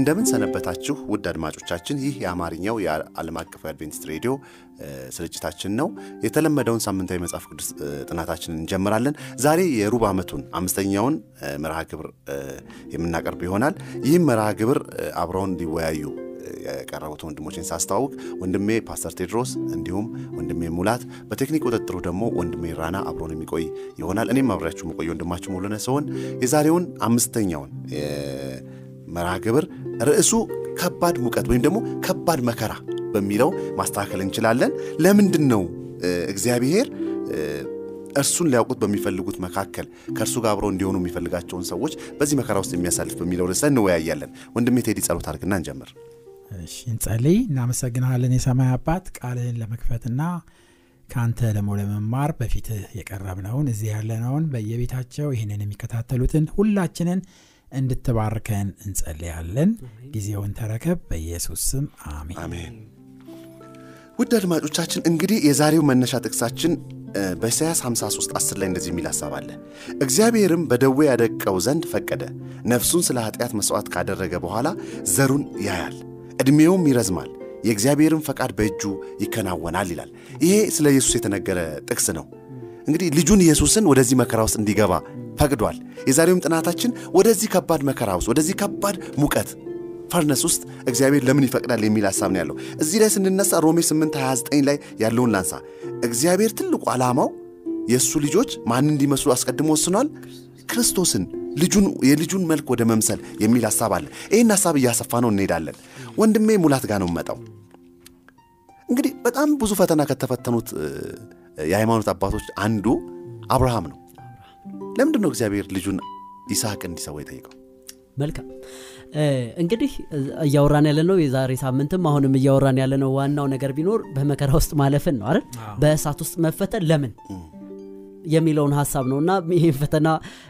እንደምን ሰነበታችሁ ውድ አድማጮቻችን። ይህ የአማርኛው የዓለም አቀፍ አድቬንቲስት ሬዲዮ ስርጭታችን ነው። የተለመደውን ሳምንታዊ መጽሐፍ ቅዱስ ጥናታችንን እንጀምራለን። ዛሬ የሩብ ዓመቱን አምስተኛውን መርሃ ግብር የምናቀርብ ይሆናል። ይህም መርሃ ግብር አብረውን እንዲወያዩ የቀረቡት ወንድሞችን ሳስተዋውቅ ወንድሜ ፓስተር ቴድሮስ እንዲሁም ወንድሜ ሙላት፣ በቴክኒክ ቁጥጥሩ ደግሞ ወንድሜ ራና አብሮን የሚቆይ ይሆናል። እኔም አብሬያችሁ መቆየ ወንድማችሁ ሙሉነ ሲሆን የዛሬውን አምስተኛውን መርሃ ግብር ርዕሱ ከባድ ሙቀት ወይም ደግሞ ከባድ መከራ በሚለው ማስተካከል እንችላለን። ለምንድን ነው እግዚአብሔር እርሱን ሊያውቁት በሚፈልጉት መካከል ከእርሱ ጋር አብረው እንዲሆኑ የሚፈልጋቸውን ሰዎች በዚህ መከራ ውስጥ የሚያሳልፍ በሚለው ርዕስ እንወያያለን። ወንድሜ ቴዲ ጸሎት አድርግና እንጀምር። እሺ እንጸልይ። እናመሰግናለን የሰማይ አባት ቃልህን ለመክፈትና ከአንተ ደግሞ ለመማር በፊትህ የቀረብነውን እዚህ ያለነውን በየቤታቸው ይህንን የሚከታተሉትን ሁላችንን እንድትባርከን እንጸልያለን። ጊዜውን ተረከብ። በኢየሱስ ስም አሜን አሜን። ውድ አድማጮቻችን እንግዲህ የዛሬው መነሻ ጥቅሳችን በኢሳያስ 53 10 ላይ እንደዚህ የሚል ሐሳብ አለ። እግዚአብሔርም በደዌ ያደቀው ዘንድ ፈቀደ፣ ነፍሱን ስለ ኃጢአት መሥዋዕት ካደረገ በኋላ ዘሩን ያያል፣ ዕድሜውም ይረዝማል፣ የእግዚአብሔርም ፈቃድ በእጁ ይከናወናል ይላል። ይሄ ስለ ኢየሱስ የተነገረ ጥቅስ ነው። እንግዲህ ልጁን ኢየሱስን ወደዚህ መከራ ውስጥ እንዲገባ ፈቅዷል። የዛሬውም ጥናታችን ወደዚህ ከባድ መከራ ውስጥ ወደዚህ ከባድ ሙቀት ፈርነስ ውስጥ እግዚአብሔር ለምን ይፈቅዳል የሚል ሐሳብ ነው ያለው። እዚህ ላይ ስንነሳ ሮሜ 8 29 ላይ ያለውን ላንሳ። እግዚአብሔር ትልቁ ዓላማው የእሱ ልጆች ማን እንዲመስሉ አስቀድሞ ወስኗል? ክርስቶስን ልጁን የልጁን መልክ ወደ መምሰል የሚል ሐሳብ አለ። ይህን ሐሳብ እያሰፋ ነው እንሄዳለን። ወንድሜ ሙላት ጋር ነው መጣው። እንግዲህ በጣም ብዙ ፈተና ከተፈተኑት የሃይማኖት አባቶች አንዱ አብርሃም ነው። ለምንድን ነው እግዚአብሔር ልጁን ይስሐቅ እንዲሰዋ የጠየቀው? መልካም እንግዲህ እያወራን ያለ ነው የዛሬ ሳምንትም አሁንም እያወራን ያለ ነው። ዋናው ነገር ቢኖር በመከራ ውስጥ ማለፍን ነው አይደል? በእሳት ውስጥ መፈተን ለምን የሚለውን ሀሳብ ነው እና ይህን ፈተና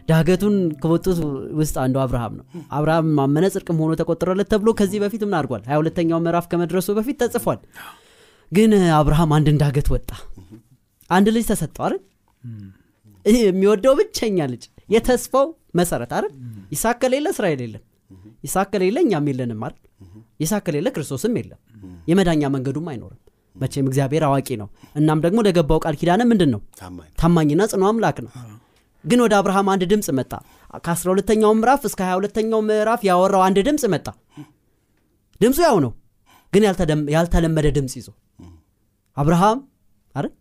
ዳገቱን ከወጡት ውስጥ አንዱ አብርሃም ነው። አብርሃም ማመነ ጽድቅም ሆኖ ተቆጠረለት ተብሎ ከዚህ በፊት ምን አድርጓል? ሀያ ሁለተኛው ምዕራፍ ከመድረሱ በፊት ተጽፏል። ግን አብርሃም አንድን ዳገት ወጣ። አንድ ልጅ ተሰጠው አይደል? የሚወደው ብቸኛ ልጅ የተስፋው መሰረት አይደል? ይስሐቅ ከሌለ እስራኤል የለም። ይስሐቅ ከሌለ እኛም የለንም አይደል? ይስሐቅ ከሌለ ክርስቶስም የለም። የመዳኛ መንገዱም አይኖርም። መቼም እግዚአብሔር አዋቂ ነው። እናም ደግሞ ለገባው ቃል ኪዳነ ምንድን ነው? ታማኝና ጽኑ አምላክ ነው። ግን ወደ አብርሃም አንድ ድምፅ መጣ። ከአስራ ሁለተኛው ምዕራፍ እስከ ሀያ ሁለተኛው ምዕራፍ ያወራው አንድ ድምፅ መጣ። ድምፁ ያው ነው፣ ግን ያልተለመደ ድምፅ ይዞ አብርሃም አይደል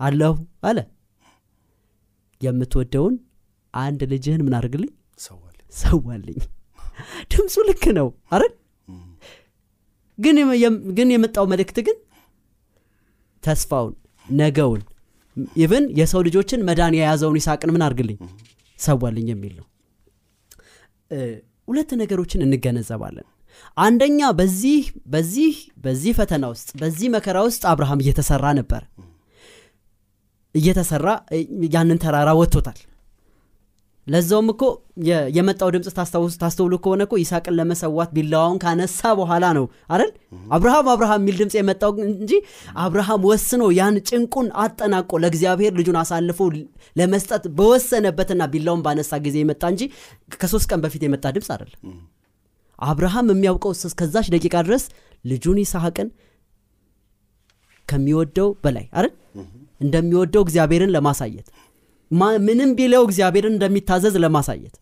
አለሁ አለ የምትወደውን አንድ ልጅህን ምን አድርግልኝ? ሰዋልኝ። ድምፁ ልክ ነው አይደል? ግን የመጣው መልእክት ግን ተስፋውን ነገውን ኢቭን የሰው ልጆችን መዳን የያዘውን ይስሐቅን ምን አድርግልኝ? ሰዋልኝ የሚል ነው። ሁለት ነገሮችን እንገነዘባለን። አንደኛ በዚህ በዚህ በዚህ ፈተና ውስጥ በዚህ መከራ ውስጥ አብርሃም እየተሰራ ነበር እየተሰራ ያንን ተራራ ወጥቶታል። ለዛውም እኮ የመጣው ድምፅ ታስተውሉ ከሆነ እኮ ይስሐቅን ለመሰዋት ቢላዋውን ካነሳ በኋላ ነው አይደል? አብርሃም አብርሃም የሚል ድምፅ የመጣው እንጂ አብርሃም ወስኖ ያን ጭንቁን አጠናቆ ለእግዚአብሔር ልጁን አሳልፎ ለመስጠት በወሰነበትና ቢላውን ባነሳ ጊዜ የመጣ እንጂ ከሶስት ቀን በፊት የመጣ ድምፅ አይደለም። አብርሃም የሚያውቀው እስከዛች ደቂቃ ድረስ ልጁን ይስሐቅን ከሚወደው በላይ አይደል እንደሚወደው እግዚአብሔርን ለማሳየት ምንም ቢለው እግዚአብሔርን እንደሚታዘዝ ለማሳየት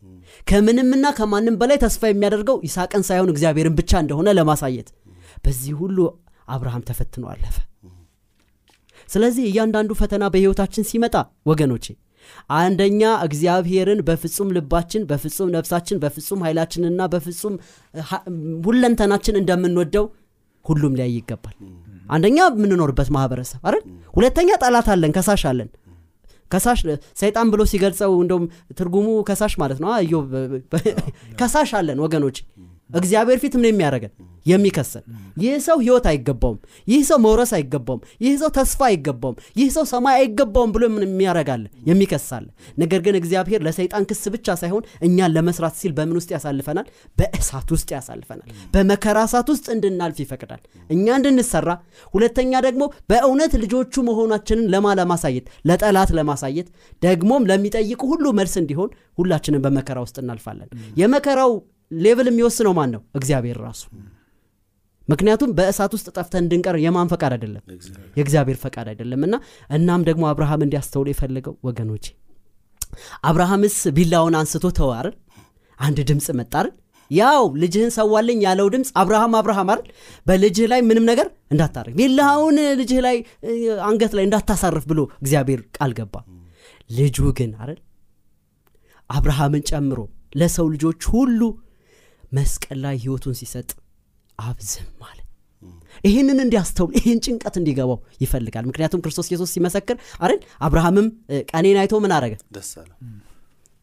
ከምንምና ከማንም በላይ ተስፋ የሚያደርገው ይስሐቅን ሳይሆን እግዚአብሔርን ብቻ እንደሆነ ለማሳየት በዚህ ሁሉ አብርሃም ተፈትኖ አለፈ። ስለዚህ እያንዳንዱ ፈተና በህይወታችን ሲመጣ ወገኖቼ አንደኛ እግዚአብሔርን በፍጹም ልባችን በፍጹም ነፍሳችን በፍጹም ኃይላችንና በፍጹም ሁለንተናችን እንደምንወደው ሁሉም ሊያይ ይገባል አንደኛ የምንኖርበት ማህበረሰብ አይደል? ሁለተኛ ጠላት አለን ከሳሽ አለን። ከሳሽ ሰይጣን ብሎ ሲገልጸው እንደውም ትርጉሙ ከሳሽ ማለት ነው። ከሳሽ አለን ወገኖች እግዚአብሔር ፊት ምን የሚያደርገን የሚከሰን ይህ ሰው ህይወት አይገባውም። ይህ ሰው መውረስ አይገባውም። ይህ ሰው ተስፋ አይገባውም። ይህ ሰው ሰማይ አይገባውም ብሎ ምን የሚያደርጋለ የሚከሳለ ነገር ግን እግዚአብሔር ለሰይጣን ክስ ብቻ ሳይሆን እኛን ለመስራት ሲል በምን ውስጥ ያሳልፈናል? በእሳት ውስጥ ያሳልፈናል። በመከራ እሳት ውስጥ እንድናልፍ ይፈቅዳል። እኛ እንድንሰራ ሁለተኛ ደግሞ በእውነት ልጆቹ መሆናችንን ለማ ለማሳየት ለጠላት ለማሳየት ደግሞም ለሚጠይቁ ሁሉ መልስ እንዲሆን ሁላችንም በመከራ ውስጥ እናልፋለን። የመከራው level የሚወስነው ማን ነው? እግዚአብሔር ራሱ። ምክንያቱም በእሳት ውስጥ ጠፍተን እንድንቀር የማን ፈቃድ አይደለም? የእግዚአብሔር ፈቃድ አይደለም። እና እናም ደግሞ አብርሃም እንዲያስተውሉ የፈለገው ወገኖቼ አብርሃምስ ቢላውን አንስቶ አይደል? አንድ ድምፅ መጣ አይደል? ያው ልጅህን ሰዋልኝ ያለው ድምፅ አብርሃም አብርሃም አይደል? በልጅህ ላይ ምንም ነገር እንዳታረግ ቢላውን ልጅህ ላይ አንገት ላይ እንዳታሳርፍ ብሎ እግዚአብሔር ቃል ገባ። ልጁ ግን አይደል? አብርሃምን ጨምሮ ለሰው ልጆች ሁሉ መስቀል ላይ ህይወቱን ሲሰጥ አብ ዝም አለ። ይህንን እንዲያስተውል ይህን ጭንቀት እንዲገባው ይፈልጋል። ምክንያቱም ክርስቶስ ኢየሱስ ሲመሰክር አይደል አብርሃምም ቀኔን አይቶ ምን አረገ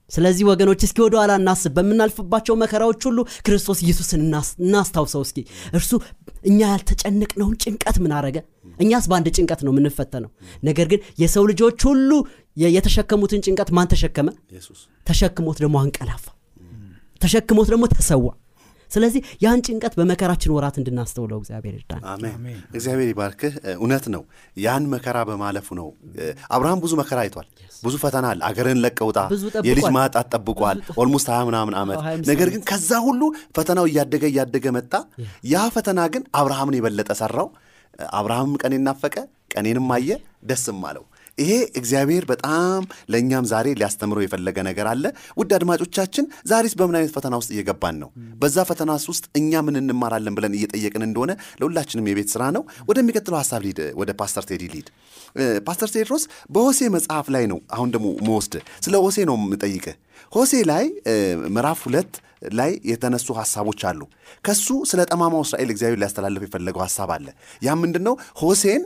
ስለዚህ ወገኖች እስኪ ወደ ኋላ እናስብ። በምናልፍባቸው መከራዎች ሁሉ ክርስቶስ ኢየሱስን እናስ- እናስታውሰው እስኪ። እርሱ እኛ ያልተጨነቅነውን ጭንቀት ምን አረገ እኛስ በአንድ ጭንቀት ነው የምንፈተነው። ነገር ግን የሰው ልጆች ሁሉ የተሸከሙትን ጭንቀት ማን ተሸከመ? ተሸክሞት ደግሞ አንቀላፋ ተሸክሞት ደግሞ ተሰዋ። ስለዚህ ያን ጭንቀት በመከራችን ወራት እንድናስተውለው እግዚአብሔር ይርዳን። አሜን። እግዚአብሔር ይባርክህ። እውነት ነው። ያን መከራ በማለፉ ነው። አብርሃም ብዙ መከራ አይቷል። ብዙ ፈተና አለ። አገርን ለቀህ ውጣ የልጅ ማጣት ጠብቋል። almost ሀያ ምናምን ዓመት ነገር ግን ከዛ ሁሉ ፈተናው እያደገ እያደገ መጣ። ያ ፈተና ግን አብርሃምን የበለጠ ሰራው። አብርሃምም ቀኔን ናፈቀ ቀኔንም አየ ደስም አለው ይሄ እግዚአብሔር በጣም ለእኛም ዛሬ ሊያስተምረው የፈለገ ነገር አለ። ውድ አድማጮቻችን ዛሬስ በምን አይነት ፈተና ውስጥ እየገባን ነው? በዛ ፈተናስ ውስጥ እኛ ምን እንማራለን ብለን እየጠየቅን እንደሆነ ለሁላችንም የቤት ስራ ነው። ወደሚቀጥለው ሀሳብ ልሂድ ወደ ፓስተር ቴዲ ልሂድ። ፓስተር ቴድሮስ በሆሴዕ መጽሐፍ ላይ ነው አሁን ደግሞ ምወስድህ። ስለ ሆሴዕ ነው የምጠይቅህ። ሆሴዕ ላይ ምዕራፍ ሁለት ላይ የተነሱ ሀሳቦች አሉ። ከሱ ስለ ጠማማው እስራኤል እግዚአብሔር ሊያስተላልፍ የፈለገው ሀሳብ አለ። ያ ምንድን ነው ሆሴን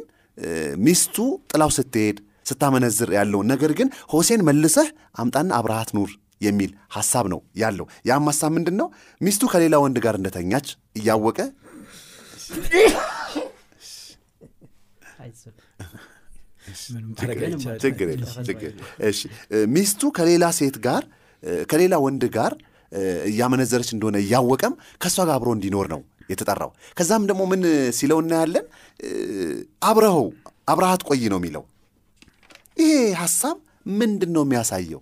ሚስቱ ጥላው ስትሄድ ስታመነዝር ያለውን። ነገር ግን ሆሴን መልሰህ አምጣና አብረሃት ኑር የሚል ሀሳብ ነው ያለው። ያም ሀሳብ ምንድን ነው ሚስቱ ከሌላ ወንድ ጋር እንደተኛች እያወቀ ችግር ሚስቱ ከሌላ ሴት ጋር ከሌላ ወንድ ጋር እያመነዘረች እንደሆነ እያወቀም ከእሷ ጋር አብሮ እንዲኖር ነው የተጠራው። ከዛም ደግሞ ምን ሲለው እናያለን? አብረኸው አብረሃት ቆይ ነው የሚለው ይሄ ሀሳብ ምንድን ነው የሚያሳየው?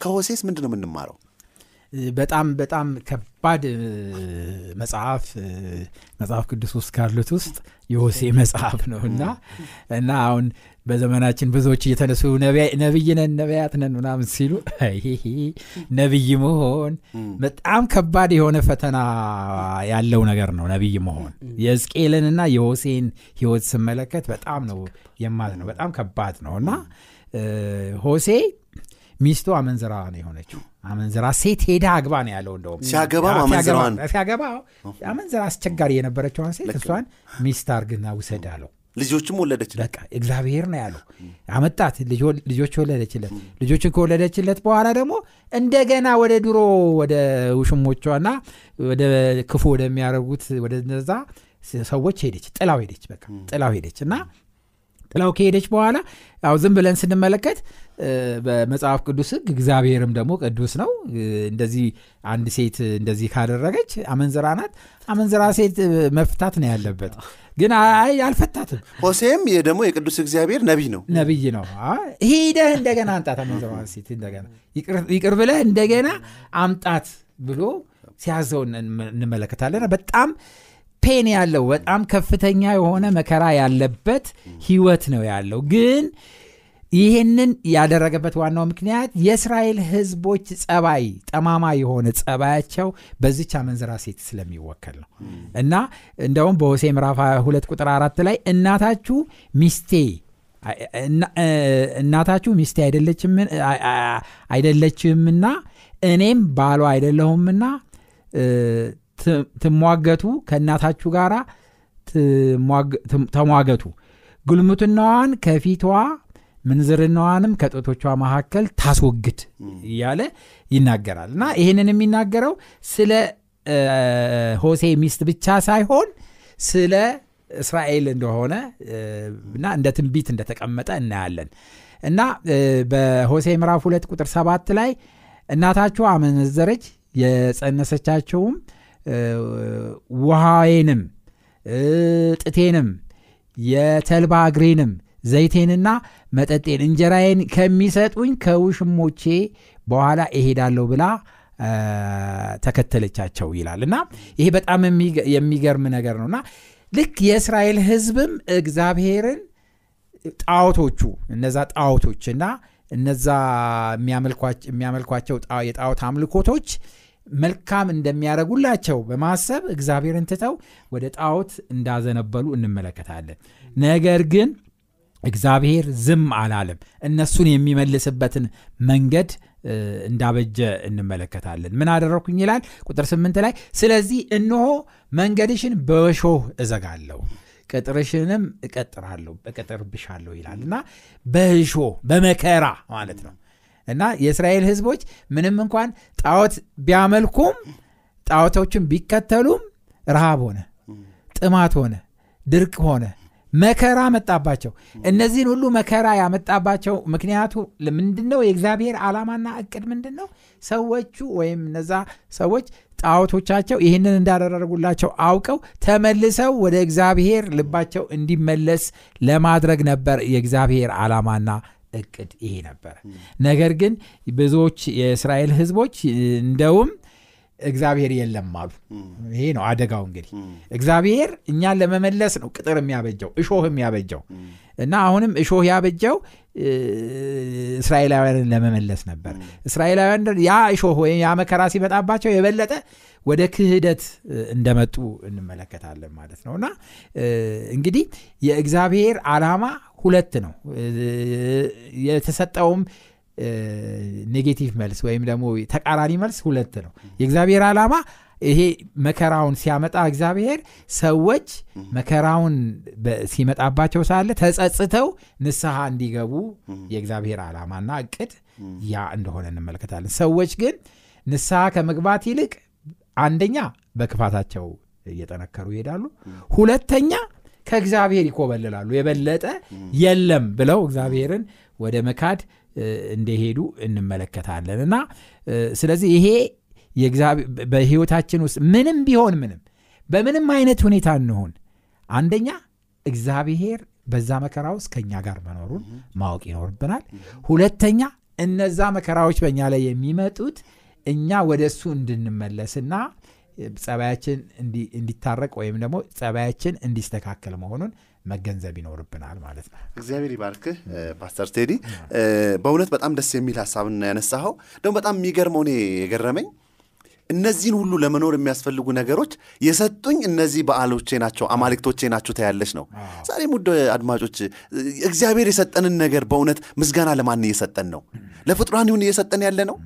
ከሆሴስ ምንድን ነው የምንማረው በጣም በጣም ከባድ መጽሐፍ መጽሐፍ ቅዱስ ውስጥ ካሉት ውስጥ የሆሴ መጽሐፍ ነው እና እና አሁን በዘመናችን ብዙዎች እየተነሱ ነቢይ ነን ነቢያት ነን ምናምን ሲሉ ነቢይ መሆን በጣም ከባድ የሆነ ፈተና ያለው ነገር ነው ነቢይ መሆን። የሕዝቅኤልንና የሆሴን ህይወት ስመለከት በጣም ነው የማዝ ነው በጣም ከባድ ነው እና ሆሴ ሚስቱ አመንዝራ ነው የሆነችው። አመንዝራ ሴት ሄዳ አግባ ነው ያለው እንደውም። ሲያገባ- አመንዝራ አስቸጋሪ የነበረችዋን ሴት እሷን ሚስት አርግና ውሰድ አለው። ልጆችም ወለደች በቃ እግዚአብሔር ነው ያለው። አመጣት ልጆ- ልጆች ወለደችለት። ልጆችን ከወለደችለት በኋላ ደግሞ እንደገና ወደ ድሮ ወደ ውሽሞቿና ወደ ክፉ ወደሚያደርጉት ወደ እነዛ ሰዎች ሄደች። ጥላው ሄደች በቃ ጥላው ሄደች እና ጥላው ከሄደች በኋላ ያው ዝም ብለን ስንመለከት በመጽሐፍ ቅዱስ ህግ እግዚአብሔርም ደግሞ ቅዱስ ነው። እንደዚህ አንድ ሴት እንደዚህ ካደረገች አመንዝራ ናት። አመንዝራ ሴት መፍታት ነው ያለበት። ግን አይ አልፈታትም። ሆሴም ደግሞ የቅዱስ እግዚአብሔር ነቢይ ነው። ነቢይ ነው። ሄደህ እንደገና አምጣት አመንዝራዋን ሴት እንደገና። ይቅር- ብለህ እንደገና አምጣት ብሎ ሲያዘው እንመ- እንመለከታለን። በጣም ፔን ያለው በጣም ከፍተኛ የሆነ መከራ ያለበት ህይወት ነው ያለው። ግን ይህንን ያደረገበት ዋናው ምክንያት የእስራኤል ህዝቦች ጸባይ ጠማማ የሆነ ጸባያቸው በዚች አመንዝራ ሴት ስለሚወከል ነው። እና እንደውም በሆሴ ምዕራፍ 22 ቁጥር አራት ላይ እናታችሁ ሚስቴ እናታችሁ ሚስቴ አይደለችምና እኔም ባሏ አይደለሁምና ትሟገቱ ከእናታችሁ ጋር ተሟገቱ። ጉልሙትናዋን ከፊቷ ምንዝርናዋንም ከጦቶቿ መካከል ታስወግድ እያለ ይናገራል። እና ይህንን የሚናገረው ስለ ሆሴ ሚስት ብቻ ሳይሆን ስለ እስራኤል እንደሆነ እና እንደ ትንቢት እንደተቀመጠ እናያለን። እና በሆሴ ምዕራፍ ሁለት ቁጥር ሰባት ላይ እናታችሁ አመነዘረች የጸነሰቻቸውም ውሃዬንም ጥቴንም የተልባ እግሬንም ዘይቴንና መጠጤን እንጀራዬን ከሚሰጡኝ ከውሽሞቼ በኋላ እሄዳለሁ ብላ ተከተለቻቸው ይላል። እና ይሄ በጣም የሚገ- የሚገርም ነገር ነው። እና ልክ የእስራኤል ህዝብም እግዚአብሔርን ጣዖቶቹ እነዛ ጣዖቶችና እነዛ የሚያመልኳቸው የጣዖት አምልኮቶች መልካም እንደሚያደርጉላቸው በማሰብ እግዚአብሔርን ትተው ወደ ጣዖት እንዳዘነበሉ እንመለከታለን። ነገር ግን እግዚአብሔር ዝም አላለም። እነሱን የሚመልስበትን መንገድ እንዳበጀ እንመለከታለን። ምን አደረግኩኝ ይላል? ቁጥር ስምንት ላይ ስለዚህ እነሆ መንገድሽን በሾህ እዘጋለሁ ቅጥርሽንም እቀጥራለሁ እቀጥርብሻለሁ ይላል። እና በእሾህ በመከራ ማለት ነው እና የእስራኤል ህዝቦች ምንም እንኳን ጣዖት ቢያመልኩም ጣዖቶችን ቢከተሉም ረሃብ ሆነ ጥማት ሆነ ድርቅ ሆነ መከራ መጣባቸው። እነዚህን ሁሉ መከራ ያመጣባቸው ምክንያቱ ምንድን ነው የእግዚአብሔር ዓላማና እቅድ ምንድን ነው ሰዎቹ ወይም እነዛ ሰዎች ጣዖቶቻቸው ይህንን እንዳደረጉላቸው አውቀው ተመልሰው ወደ እግዚአብሔር ልባቸው እንዲመለስ ለማድረግ ነበር የእግዚአብሔር ዓላማና እቅድ ይሄ ነበር ነገር ግን ብዙዎች የእስራኤል ህዝቦች እንደውም እግዚአብሔር የለም አሉ። ይሄ ነው አደጋው እንግዲህ። እግዚአብሔር እኛን ለመመለስ ነው ቅጥር የሚያበጀው እሾህ የሚያበጀው። እና አሁንም እሾህ ያበጀው እስራኤላውያንን ለመመለስ ነበር። እስራኤላውያን ያ እሾህ ወይም ያ መከራ ሲመጣባቸው የበለጠ ወደ ክህደት እንደመጡ እንመለከታለን ማለት ነው። እና እንግዲህ የእግዚአብሔር ዓላማ ሁለት ነው። የተሰጠውም negative መልስ ወይም ደግሞ ተቃራኒ መልስ ሁለት ነው። የእግዚአብሔር ዓላማ ይሄ መከራውን ሲያመጣ እግዚአብሔር ሰዎች መከራውን ሲመጣባቸው ሳለ ተጸጽተው ንስሐ እንዲገቡ የእግዚአብሔር ዓላማና እቅድ ያ እንደሆነ እንመለከታለን። ሰዎች ግን ንስሐ ከመግባት ይልቅ አንደኛ በክፋታቸው እየጠነከሩ ይሄዳሉ። ሁለተኛ ከእግዚአብሔር ይኮበልላሉ። የበለጠ የለም ብለው እግዚአብሔርን ወደ መካድ እንደሄዱ እንመለከታለን። እና ስለዚህ ይሄ በህይወታችን ውስጥ ምንም ቢሆን ምንም በምንም አይነት ሁኔታ እንሆን አንደኛ እግዚአብሔር በዛ መከራ ውስጥ ከእኛ ጋር መኖሩን ማወቅ ይኖርብናል። ሁለተኛ እነዛ መከራዎች በእኛ ላይ የሚመጡት እኛ ወደ እሱ እንድንመለስና ጸባያችን እንዲ- እንዲታረቅ ወይም ደግሞ ጸባያችን እንዲስተካከል መሆኑን መገንዘብ ይኖርብናል ማለት ነው። እግዚአብሔር ይባርክህ ፓስተር ቴዲ። በእውነት በጣም ደስ የሚል ሀሳብን ያነሳኸው። ደግሞ በጣም የሚገርመው እኔ የገረመኝ እነዚህን ሁሉ ለመኖር የሚያስፈልጉ ነገሮች የሰጡኝ እነዚህ በዓሎቼ ናቸው አማልክቶቼ ናቸው ተያለች ነው። ዛሬም ውድ አድማጮች እግዚአብሔር የሰጠንን ነገር በእውነት ምስጋና ለማን እየሰጠን ነው? ለፍጡራን ይሁን እየሰጠን ያለ ነው?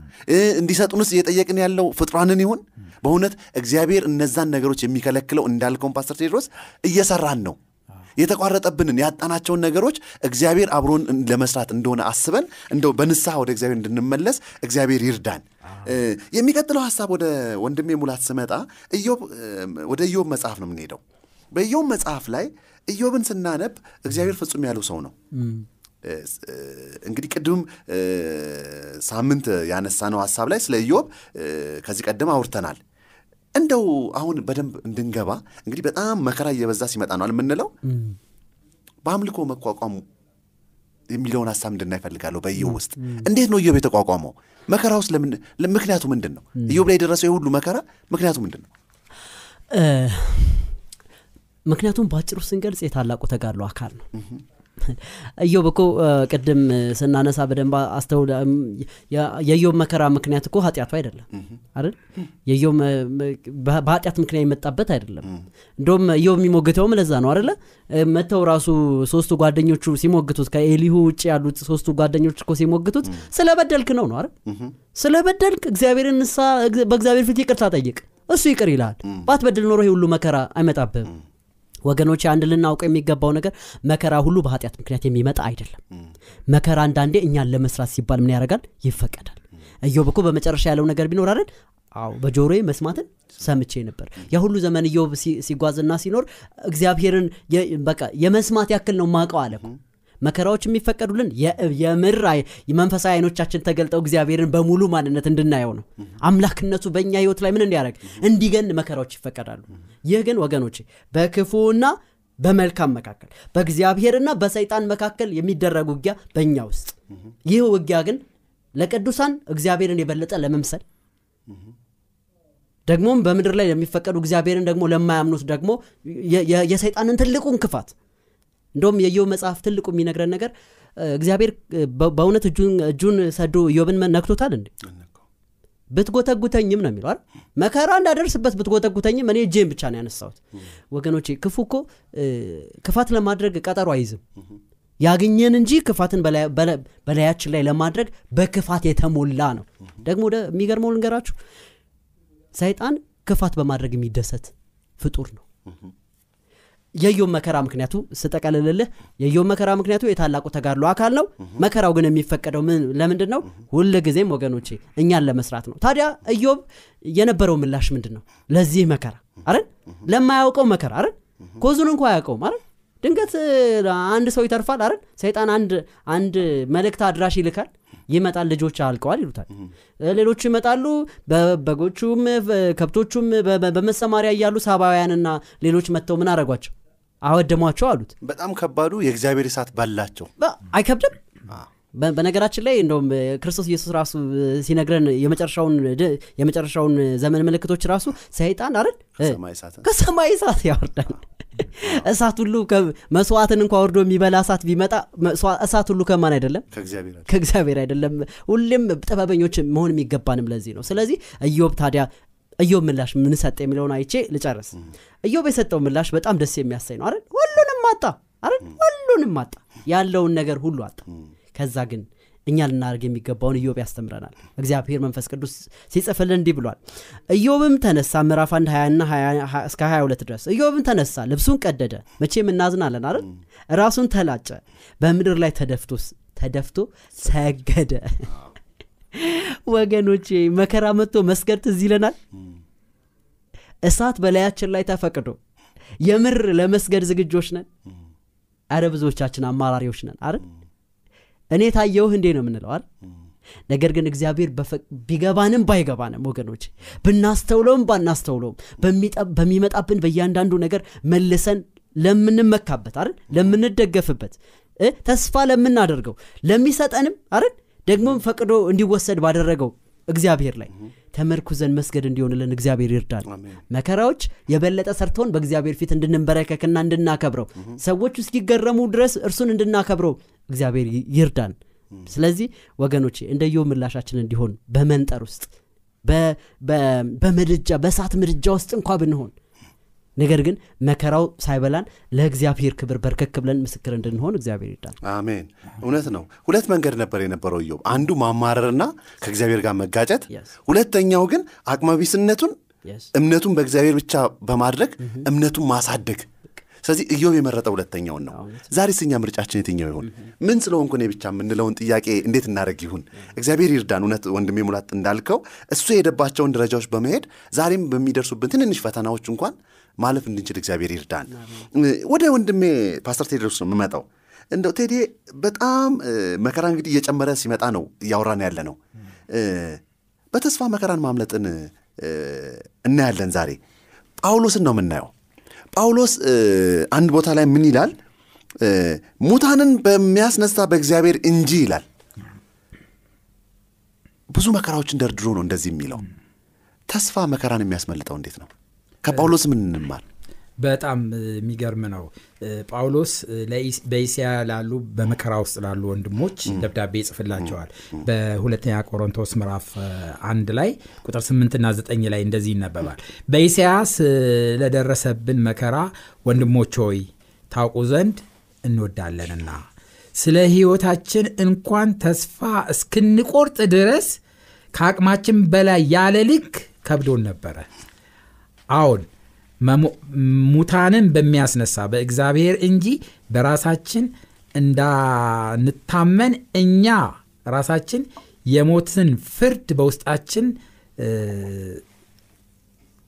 እንዲሰጡንስ እየጠየቅን ያለው ፍጡራንን ይሁን? በእውነት እግዚአብሔር እነዛን ነገሮች የሚከለክለው እንዳልከውን ፓስተር ቴድሮስ እየሰራን ነው የተቋረጠብንን ያጣናቸውን ነገሮች እግዚአብሔር አብሮን ለመስራት እንደሆነ አስበን እንደው በንስሐ ወደ እግዚአብሔር እንድንመለስ እግዚአብሔር ይርዳን። የሚቀጥለው ሀሳብ ወደ ወንድሜ ሙላት ስመጣ ኢዮብ ወደ ኢዮብ መጽሐፍ ነው የምንሄደው። በኢዮብ መጽሐፍ ላይ ኢዮብን ስናነብ እግዚአብሔር ፍጹም ያለው ሰው ነው። እንግዲህ ቅድም ሳምንት ያነሳነው ሀሳብ ላይ ስለ ኢዮብ ከዚህ ቀደም አውርተናል እንደው አሁን በደንብ እንድንገባ እንግዲህ በጣም መከራ እየበዛ ሲመጣ ነው የምንለው? በአምልኮ መቋቋሙ የሚለውን ሀሳብ እንድናይ እፈልጋለሁ በኢዮብ ውስጥ። እንዴት ነው ኢዮብ የተቋቋመው? መከራ ውስጥ ለምን ምክንያቱ ምንድን ነው ኢዮብ ላይ የደረሰው የሁሉ መከራ ምክንያቱ ምንድን ነው ምክንያቱም በአጭሩ ስንገልጽ የታላቁ ተጋድሎ አካል ነው እዮብ እኮ ቅድም ስናነሳ በደንብ አስተውል የኢዮብ መከራ ምክንያት እኮ ኃጢአቱ አይደለም አይደል? በ- በኃጢአት ምክንያት የመጣበት አይደለም። እንደውም ኢዮብ የሚሞግተውም ለዛ ነው አይደለ? እ፣ መጥተው ራሱ ሶስቱ ጓደኞቹ ሲሞግቱት ከኤሊሁ ውጭ ያሉት ሶስቱ ጓደኞች እኮ ሲሞግቱት ስለበደልክ ነው ነው አይደል? ስለበደልክ እግዚአብሔርን ንሳ በእግዚአብሔር ፊት ይቅርታ ጠይቅ እሱ ይቅር ይልሃል። ባትበድል ኖሮ ሁሉ መከራ አይመጣብህም ወገኖች አንድ ልናውቀው የሚገባው ነገር መከራ ሁሉ በኃጢአት ምክንያት የሚመጣ አይደለም። መከራ አንዳንዴ እኛን ለመስራት ሲባል ምን ያደርጋል? ይፈቀዳል። እዮብ እኮ በመጨረሻ ያለው ነገር ቢኖር አይደል? አዎ በጆሮዬ መስማትን ሰምቼ ነበር። ሁሉ ዘመን እዮብ ሲጓዝና ሲኖር እግዚአብሔርን በቃ የመስማት ያክል ነው ማቀው አለ መከራዎች የሚፈቀዱልን የምር የመንፈሳዊ አይኖቻችን ተገልጠው እግዚአብሔርን በሙሉ ማንነት እንድናየው ነው። አምላክነቱ በእኛ ህይወት ላይ ምን እንዲያደርግ? እንዲገን መከራዎች ይፈቀዳሉ። ይህ ግን ወገኖቼ በክፉና በመልካም መካከል በእግዚአብሔርና በሰይጣን መካከል የሚደረግ ውጊያ በእኛ ውስጥ። ይህ ውጊያ ግን ለቅዱሳን እግዚአብሔርን የበለጠ ለመምሰል ደግሞም በምድር ላይ ለሚፈቀዱ እግዚአብሔርን ደግሞ ለማያምኑት ደግሞ የሰይጣንን ትልቁን ክፋት እንደውም የኢዮብ መጽሐፍ ትልቁ የሚነግረን ነገር እግዚአብሔር በእውነት እጁን ሰዶ ኢዮብን ነክቶታል እንዴ? ብትጎተጉተኝም ነው የሚለው አይደል? መከራ እንዳደርስበት ብትጎተጉተኝም እኔ እጄን ብቻ ነው ያነሳሁት። ወገኖቼ ክፉ እኮ ክፋት ለማድረግ ቀጠሮ አይዝም። ያገኘን እንጂ ክፋትን በላያችን ላይ ለማድረግ በክፋት የተሞላ ነው። ደግሞ ወደ የሚገርመው ልንገራችሁ ሰይጣን ክፋት በማድረግ የሚደሰት ፍጡር ነው የኢዮብ መከራ ምክንያቱ ስጠቀልልልህ የኢዮብ መከራ ምክንያቱ የታላቁ ተጋድሎ አካል ነው። መከራው ግን የሚፈቀደው ምን ለምንድን ነው ሁል ጊዜም ወገኖቼ እኛን ለመስራት ነው። ታዲያ ኢዮብ የነበረው ምላሽ ምንድን ነው ለዚህ መከራ አረን ለማያውቀው መከራ አረን ኮዙን እንኳ አያውቀውም አረን ድንገት አንድ ሰው ይተርፋል አረን ሰይጣን አንድ አንድ መልእክት አድራሽ ይልካል። ይመጣል ልጆች አልቀዋል ይሉታል። ሌሎቹ ይመጣሉ በጎቹም ከብቶቹም በመሰማሪያ እያሉ ሳባውያንና ሌሎች መጥተው ምን አረጓቸው አወደሟቸው አሉት። በጣም ከባዱ የእግዚአብሔር እሳት ባላቸው አይከብድም? በነገራችን ላይ እንደውም ክርስቶስ ኢየሱስ ራሱ ሲነግረን የመጨረሻውን ዘመን ምልክቶች ራሱ ሰይጣን አይደል? ከሰማይ እሳት ያወርዳል። እሳት ሁሉ መስዋዕትን እንኳ ወርዶ የሚበላ እሳት ቢመጣ እሳት ሁሉ ከማን አይደለም። ከእግዚአብሔር አይደለም። ሁሌም ጥበበኞች መሆን የሚገባንም ለዚህ ነው። ስለዚህ ኢዮብ ታዲያ ኢዮብ ምላሽ ምን ሰጠ የሚለውን አይቼ ልጨርስ። ኢዮብ የሰጠው ምላሽ በጣም ደስ የሚያሳይ ነው አይደል? ሁሉንም አጣ አይደል? ሁሉንም አጣ። ያለውን ነገር ሁሉ አጣ። ከዛ ግን እኛ ልናደርግ የሚገባውን ኢዮብ ያስተምረናል። እግዚአብሔር መንፈስ ቅዱስ ሲጽፍልን እንዲህ ብሏል። ኢዮብም ተነሳ ምዕራፍ 1 20 ና 20 እስከ 22 ድረስ። ኢዮብም ተነሳ ልብሱን ቀደደ። መቼም እናዝናለን አይደል? ራሱን ተላጨ። በምድር ላይ ተደፍቶ ተደፍቶ ሰገደ ወገኖቼ መከራ መጥቶ መስገድ ትዝ ይለናል? እሳት በላያችን ላይ ተፈቅዶ የምር ለመስገድ ዝግጆች ነን? አረ ብዙዎቻችን አማራሪዎች ነን አይደል? እኔ ታየውህ እንዴ ነው የምንለው አይደል? ነገር ግን እግዚአብሔር ቢገባንም ባይገባንም ወገኖች ብናስተውለውም ባናስተውለውም በሚመጣብን በእያንዳንዱ ነገር መልሰን ለምንመካበት አይደል? ለምንደገፍበት ተስፋ ለምናደርገው ለሚሰጠንም አይደል ደግሞም ፈቅዶ እንዲወሰድ ባደረገው እግዚአብሔር ላይ ተመርኩዘን መስገድ እንዲሆንልን እግዚአብሔር ይርዳል መከራዎች የበለጠ ሰርተውን በእግዚአብሔር ፊት እንድንበረከክና እንድናከብረው ሰዎች እስኪገረሙ ድረስ እርሱን እንድናከብረው እግዚአብሔር ይርዳን። ስለዚህ ወገኖቼ እንደ ኢዮብ ምላሻችን እንዲሆን በመንጠር ውስጥ በምድጃ በእሳት ምድጃ ውስጥ እንኳ ብንሆን ነገር ግን መከራው ሳይበላን ለእግዚአብሔር ክብር በርከክ ብለን ምስክር እንድንሆን እግዚአብሔር ይርዳን። አሜን። እውነት ነው። ሁለት መንገድ ነበር የነበረው ኢዮብ። አንዱ ማማረርና ከእግዚአብሔር ጋር መጋጨት. ሁለተኛው ግን አቅመቢስነቱን. እምነቱን በእግዚአብሔር ብቻ በማድረግ እምነቱን ማሳደግ። ስለዚህ ኢዮብ የመረጠ ሁለተኛውን ነው። ዛሬ ስኛ ምርጫችን የትኛው ይሆን? ምን ስለሆንኩ እኔ ብቻ የምንለውን ጥያቄ እንዴት እናደረግ ይሁን? እግዚአብሔር ይርዳን። እውነት ወንድሜ ሙላት እንዳልከው እሱ የሄደባቸውን ደረጃዎች በመሄድ ዛሬም በሚደርሱብን ትንንሽ ፈተናዎች እንኳን ማለፍ እንድንችል እግዚአብሔር ይርዳን። ወደ ወንድሜ ፓስተር ቴድሮስ ነው የምመጣው። እንደው ቴዴ በጣም መከራ እንግዲህ እየጨመረ ሲመጣ ነው እያወራን ያለ ነው በተስፋ መከራን ማምለጥን እናያለን ዛሬ። ጳውሎስን ነው የምናየው። ጳውሎስ አንድ ቦታ ላይ ምን ይላል? ሙታንን በሚያስነሳ በእግዚአብሔር እንጂ ይላል። ብዙ መከራዎችን ደርድሮ ነው እንደዚህ የሚለው። ተስፋ መከራን የሚያስመልጠው እንዴት ነው ከጳውሎስ ምን እንማር? በጣም የሚገርም ነው። ጳውሎስ በኢስያ ላሉ በመከራ ውስጥ ላሉ ወንድሞች ደብዳቤ ይጽፍላቸዋል። በሁለተኛ ቆሮንቶስ ምዕራፍ አንድ ላይ ቁጥር 8ና 9 ላይ እንደዚህ ይነበባል። በኢስያ ስለደረሰብን መከራ ወንድሞች ሆይ ታውቁ ዘንድ እንወዳለንና ስለ ሕይወታችን እንኳን ተስፋ እስክንቆርጥ ድረስ ከአቅማችን በላይ ያለ ልክ ከብዶን ነበረ አዎን ሙታንን በሚያስነሳ በእግዚአብሔር እንጂ በራሳችን እንዳንታመን እኛ ራሳችን የሞትን ፍርድ በውስጣችን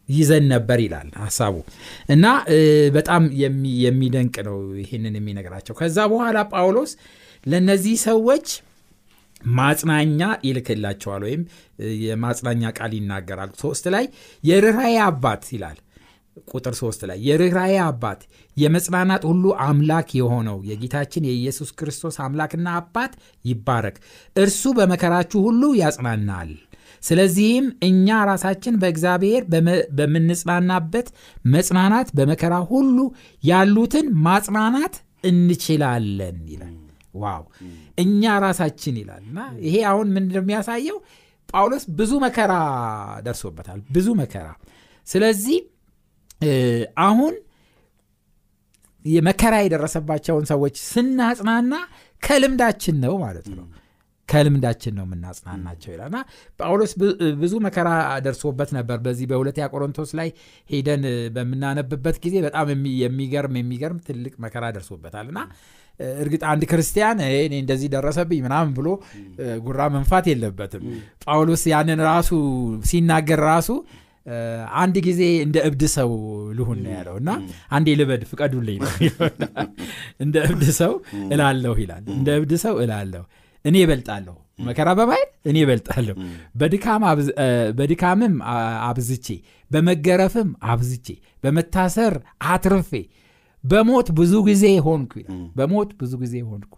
ይዘን ነበር ይላል ሀሳቡ እና በጣም የሚደንቅ ነው ይህንን የሚነግራቸው ከዛ በኋላ ጳውሎስ ለእነዚህ ሰዎች ማጽናኛ ይልክላቸዋል ወይም የማጽናኛ ቃል ይናገራል። ሶስት ላይ የርኅራዬ አባት ይላል። ቁጥር ሶስት ላይ የርኅራዬ አባት የመጽናናት ሁሉ አምላክ የሆነው የጌታችን የኢየሱስ ክርስቶስ አምላክና አባት ይባረክ። እርሱ በመከራችሁ ሁሉ ያጽናናል። ስለዚህም እኛ ራሳችን በእግዚአብሔር በምንጽናናበት መጽናናት በመከራ ሁሉ ያሉትን ማጽናናት እንችላለን ይላል ዋው! እኛ ራሳችን ይላል እና ይሄ አሁን ምን እንደሚያሳየው ጳውሎስ ብዙ መከራ ደርሶበታል ብዙ መከራ። ስለዚህ አሁን የመከራ የደረሰባቸውን ሰዎች ስናጽናና ከልምዳችን ነው ማለት ነው። ከልምዳችን ነው የምናጽናናቸው ይላልና ጳውሎስ ብዙ መከራ ደርሶበት ነበር። በዚህ በሁለተኛ ቆሮንቶስ ላይ ሄደን በምናነብበት ጊዜ በጣም የሚገርም የሚገርም ትልቅ መከራ ደርሶበታል እና እርግጥ አንድ ክርስቲያን እኔ እንደዚህ ደረሰብኝ ምናምን ብሎ ጉራ መንፋት የለበትም። ጳውሎስ ያንን ራሱ ሲናገር ራሱ አንድ ጊዜ እንደ እብድ ሰው ልሁን ነው ያለው እና አንዴ ልበድ ፍቀዱልኝ ነው እንደ እብድ ሰው እላለሁ ይላል። እንደ እብድ ሰው እላለሁ። እኔ እበልጣለሁ። መከራ በማየት እኔ እበልጣለሁ። በድካምም አብዝቼ በመገረፍም አብዝቼ በመታሰር አትርፌ በሞት ብዙ ጊዜ ሆንኩ ይላል። በሞት ብዙ ጊዜ ሆንኩ።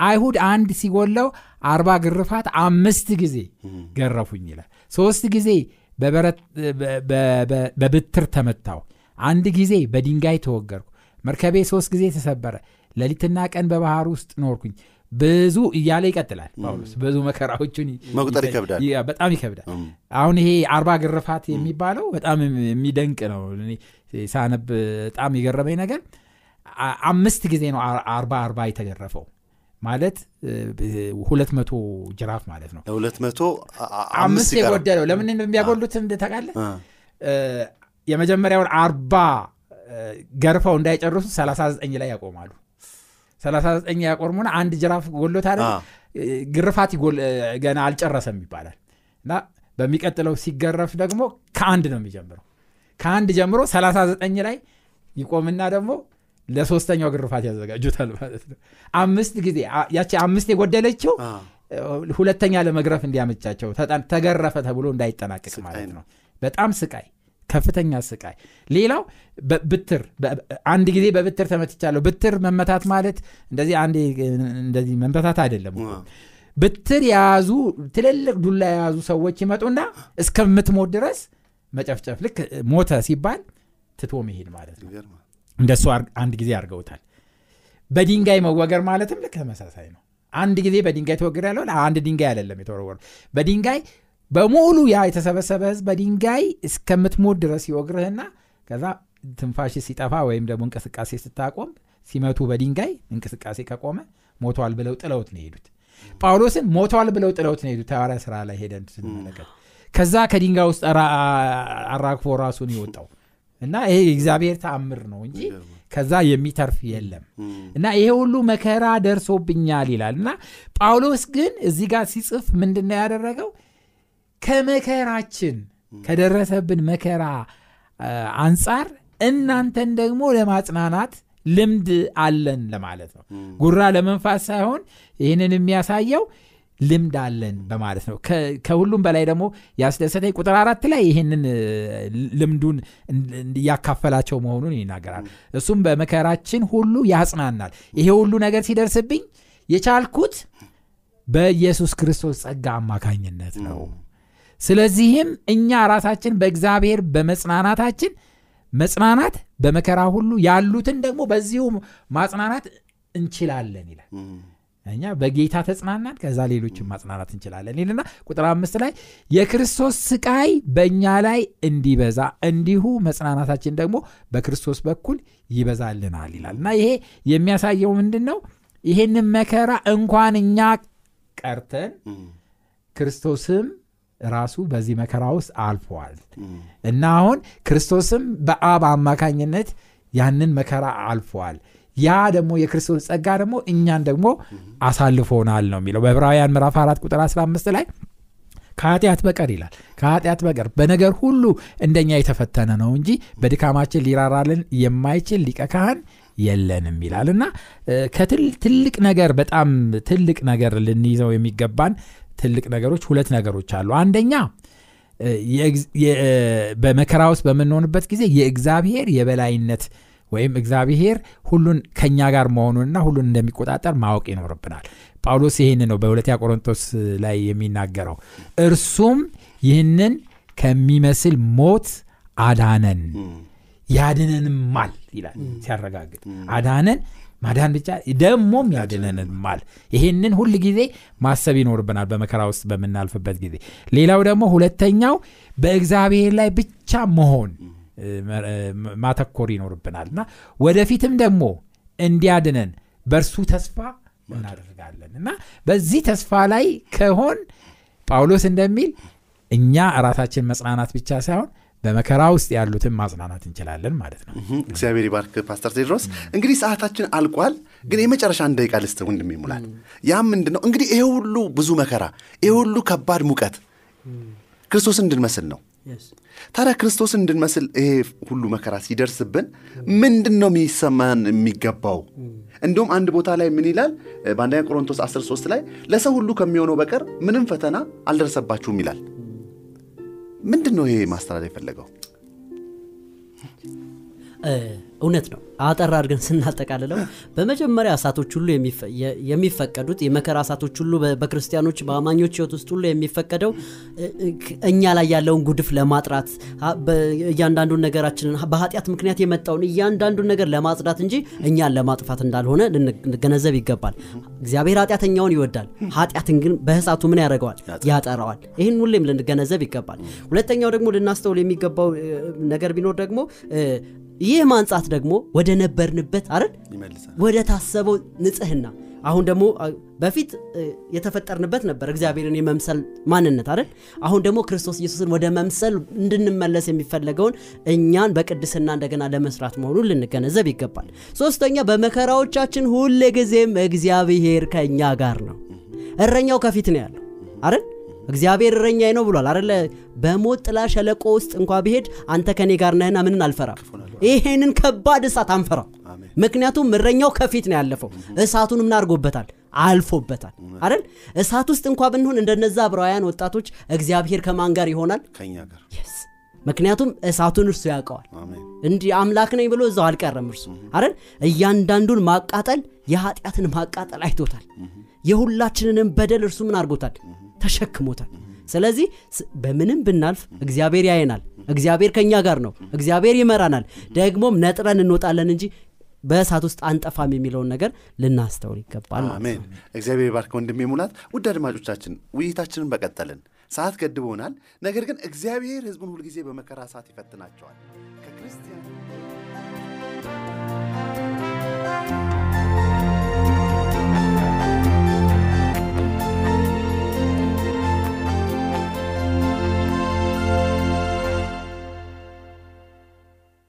አይሁድ አንድ ሲጎለው አርባ ግርፋት አምስት ጊዜ ገረፉኝ ይላል። ሶስት ጊዜ በብትር ተመታው አንድ ጊዜ በድንጋይ ተወገርኩ። መርከቤ ሶስት ጊዜ ተሰበረ። ሌሊትና ቀን በባህር ውስጥ ኖርኩኝ። ብዙ እያለ ይቀጥላል ጳውሎስ። ብዙ መከራዎቹን መቁጠር ይከብዳል። በጣም ይከብዳል። አሁን ይሄ አርባ ግርፋት የሚባለው በጣም የሚደንቅ ነው። ሳነብ በጣም የገረመኝ ነገር አምስት ጊዜ ነው አርባ አርባ የተገረፈው። ማለት ሁለት መቶ ጅራፍ ማለት ነው። ሁለት መቶ አምስት የጎደለው ለምን እንደሚያጎሉት እንደተቃለ የመጀመሪያውን አርባ ገርፈው እንዳይጨርሱ 39 ላይ ያቆማሉ። 39 ያቆርሙና አንድ ጅራፍ ጎሎት አለ ግርፋት ገና አልጨረሰም ይባላል። እና በሚቀጥለው ሲገረፍ ደግሞ ከአንድ ነው የሚጀምረው። ከአንድ ጀምሮ 39 ላይ ይቆምና ደግሞ ለሶስተኛው ግርፋት ያዘጋጁታል ማለት ነው። አምስት ጊዜ ያቺ አምስት የጎደለችው ሁለተኛ ለመግረፍ እንዲያመቻቸው ተገረፈ ተብሎ እንዳይጠናቀቅ ማለት ነው። በጣም ስቃይ ከፍተኛ ስቃይ። ሌላው ብትር አንድ ጊዜ በብትር ተመትቻለሁ። ብትር መመታት ማለት እንደዚህ አንድ እንደዚህ መመታት አይደለም ብትር የያዙ ትልልቅ ዱላ የያዙ ሰዎች ይመጡና እስከምትሞት ድረስ መጨፍጨፍ። ልክ ሞተ ሲባል ትቶ መሄድ ማለት ነው እንደሱ አንድ ጊዜ አድርገውታል። በድንጋይ መወገር ማለትም ልክ ተመሳሳይ ነው። አንድ ጊዜ በድንጋይ ተወግር ያለው አንድ ድንጋይ አይደለም የተወረወሩ በድንጋይ በሙሉ ያ የተሰበሰበ ህዝብ በድንጋይ እስከምትሞት ድረስ ይወግርህና ከዛ ትንፋሽ ሲጠፋ ወይም ደግሞ እንቅስቃሴ ስታቆም ሲመቱ በድንጋይ እንቅስቃሴ ከቆመ ሞቷል ብለው ጥለውት ነው ሄዱት ጳውሎስን ሞቷል ብለው ጥለውት ነው ሄዱት ሐዋርያ ስራ ላይ ሄደን ስንመለከት። ከዛ ከድንጋይ ውስጥ አራግፎ ራሱን ይወጣው እና ይሄ እግዚአብሔር ተአምር ነው እንጂ ከዛ የሚተርፍ የለም። እና ይሄ ሁሉ መከራ ደርሶብኛል ይላል። እና ጳውሎስ ግን እዚህ ጋር ሲጽፍ ምንድነው ያደረገው? ከመከራችን ከደረሰብን መከራ አንጻር እናንተን ደግሞ ለማጽናናት ልምድ አለን ለማለት ነው። ጉራ ለመንፋት ሳይሆን ይህንን የሚያሳየው ልምድ አለን በማለት ነው። ከሁሉም በላይ ደግሞ ያስደሰተኝ ቁጥር አራት ላይ ይህንን ልምዱን እያካፈላቸው መሆኑን ይናገራል። እሱም በመከራችን ሁሉ ያጽናናል። ይሄ ሁሉ ነገር ሲደርስብኝ የቻልኩት በኢየሱስ ክርስቶስ ጸጋ አማካኝነት ነው። ስለዚህም እኛ ራሳችን በእግዚአብሔር በመጽናናታችን መጽናናት በመከራ ሁሉ ያሉትን ደግሞ በዚሁ ማጽናናት እንችላለን ይላል እኛ በጌታ ተጽናናን ከዛ ሌሎችን ማጽናናት እንችላለን ይልና ቁጥር አምስት ላይ የክርስቶስ ስቃይ በእኛ ላይ እንዲበዛ እንዲሁ መጽናናታችን ደግሞ በክርስቶስ በኩል ይበዛልናል ይላል። እና ይሄ የሚያሳየው ምንድን ነው ይሄንን መከራ እንኳን እኛ ቀርተን ክርስቶስም ራሱ በዚህ መከራ ውስጥ አልፈዋል እና አሁን ክርስቶስም በአብ አማካኝነት ያንን መከራ አልፈዋል ያ ደግሞ የክርስቶስ ጸጋ ደግሞ እኛን ደግሞ አሳልፎናል ነው የሚለው። በዕብራውያን ምዕራፍ 4 ቁጥር 15 ላይ ከኃጢአት በቀር ይላል። ከኃጢአት በቀር በነገር ሁሉ እንደኛ የተፈተነ ነው እንጂ በድካማችን ሊራራልን የማይችል ሊቀ ካህን የለንም ይላል። እና ከትልቅ ነገር በጣም ትልቅ ነገር ልንይዘው የሚገባን ትልቅ ነገሮች ሁለት ነገሮች አሉ። አንደኛ በመከራ ውስጥ በምንሆንበት ጊዜ የእግዚአብሔር የበላይነት ወይም እግዚአብሔር ሁሉን ከኛ ጋር መሆኑንና ሁሉን እንደሚቆጣጠር ማወቅ ይኖርብናል። ጳውሎስ ይህን ነው በሁለተኛ ቆሮንቶስ ላይ የሚናገረው። እርሱም ይህንን ከሚመስል ሞት አዳነን። ያድነንማል ይላል ሲያረጋግጥ። አዳነን ማዳን ብቻ ደግሞም ያድነንማል። ይህንን ሁል ጊዜ ማሰብ ይኖርብናል በመከራ ውስጥ በምናልፍበት ጊዜ። ሌላው ደግሞ ሁለተኛው በእግዚአብሔር ላይ ብቻ መሆን ማተኮር ይኖርብናል። እና ወደፊትም ደግሞ እንዲያድነን በእርሱ ተስፋ እናደርጋለን። እና በዚህ ተስፋ ላይ ከሆን ጳውሎስ እንደሚል እኛ ራሳችን መጽናናት ብቻ ሳይሆን በመከራ ውስጥ ያሉትን ማጽናናት እንችላለን ማለት ነው። እግዚአብሔር ይባርክ ፓስተር ቴድሮስ። እንግዲህ ሰዓታችን አልቋል ግን የመጨረሻ አንድ ደቂቃ ልስጥ ወንድም ይሙላል ያም ምንድን ነው እንግዲህ ይሄ ሁሉ ብዙ መከራ ይሄ ሁሉ ከባድ ሙቀት ክርስቶስን እንድንመስል ነው ታዲያ ክርስቶስን እንድንመስል ይሄ ሁሉ መከራ ሲደርስብን ምንድን ነው የሚሰማን የሚገባው? እንዲሁም አንድ ቦታ ላይ ምን ይላል? በአንደኛ ቆሮንቶስ 13 ላይ ለሰው ሁሉ ከሚሆነው በቀር ምንም ፈተና አልደረሰባችሁም ይላል። ምንድን ነው ይሄ ማስተላለፍ የፈለገው እውነት ነው። አጠር አድርገን ስናጠቃልለው በመጀመሪያ እሳቶች ሁሉ የሚፈቀዱት የመከራ እሳቶች ሁሉ በክርስቲያኖች በአማኞች ህይወት ውስጥ ሁሉ የሚፈቀደው እኛ ላይ ያለውን ጉድፍ ለማጥራት እያንዳንዱን ነገራችንን በኃጢአት ምክንያት የመጣውን እያንዳንዱን ነገር ለማጽዳት እንጂ እኛን ለማጥፋት እንዳልሆነ ልንገነዘብ ይገባል። እግዚአብሔር ኃጢአተኛውን ይወዳል። ኃጢአትን ግን በእሳቱ ምን ያደርገዋል? ያጠራዋል ይህን ሁሌም ልንገነዘብ ይገባል። ሁለተኛው ደግሞ ልናስተውል የሚገባው ነገር ቢኖር ደግሞ ይህ ማንጻት ደግሞ ወደ ነበርንበት አይደል? ወደ ታሰበው ንጽህና። አሁን ደግሞ በፊት የተፈጠርንበት ነበር እግዚአብሔርን የመምሰል ማንነት አይደል? አሁን ደግሞ ክርስቶስ ኢየሱስን ወደ መምሰል እንድንመለስ የሚፈለገውን እኛን በቅድስና እንደገና ለመስራት መሆኑን ልንገነዘብ ይገባል። ሶስተኛ በመከራዎቻችን ሁል ጊዜም እግዚአብሔር ከእኛ ጋር ነው። እረኛው ከፊት ነው ያለው አይደል እግዚአብሔር እረኛዬ ነው ብሏል አደለ በሞት ጥላ ሸለቆ ውስጥ እንኳ ብሄድ አንተ ከኔ ጋር ነህና ምንን አልፈራም? ይሄንን ከባድ እሳት አንፈራ ምክንያቱም እረኛው ከፊት ነው ያለፈው። እሳቱን ምን አድርጎበታል? አልፎበታል። አይደል? እሳት ውስጥ እንኳ ብንሆን እንደነዛ ዕብራውያን ወጣቶች እግዚአብሔር ከማን ጋር ይሆናል? ምክንያቱም እሳቱን እርሱ ያውቀዋል። እንዲህ አምላክ ነኝ ብሎ እዛው አልቀረም እርሱ። አይደል? እያንዳንዱን ማቃጠል የኃጢአትን ማቃጠል አይቶታል። የሁላችንንም በደል እርሱ ምን አድርጎታል ተሸክሞታል። ስለዚህ በምንም ብናልፍ እግዚአብሔር ያየናል እግዚአብሔር ከእኛ ጋር ነው እግዚአብሔር ይመራናል። ደግሞም ነጥረን እንወጣለን እንጂ በእሳት ውስጥ አንጠፋም የሚለውን ነገር ልናስተውል ይገባል አሜን። እግዚአብሔር ባርክ ወንድሜ ሙላት። ውድ አድማጮቻችን ውይይታችንን በቀጠልን። ሰዓት ገድቦናል። ነገር ግን እግዚአብሔር ህዝቡን ሁልጊዜ በመከራ ሰዓት ይፈትናቸዋል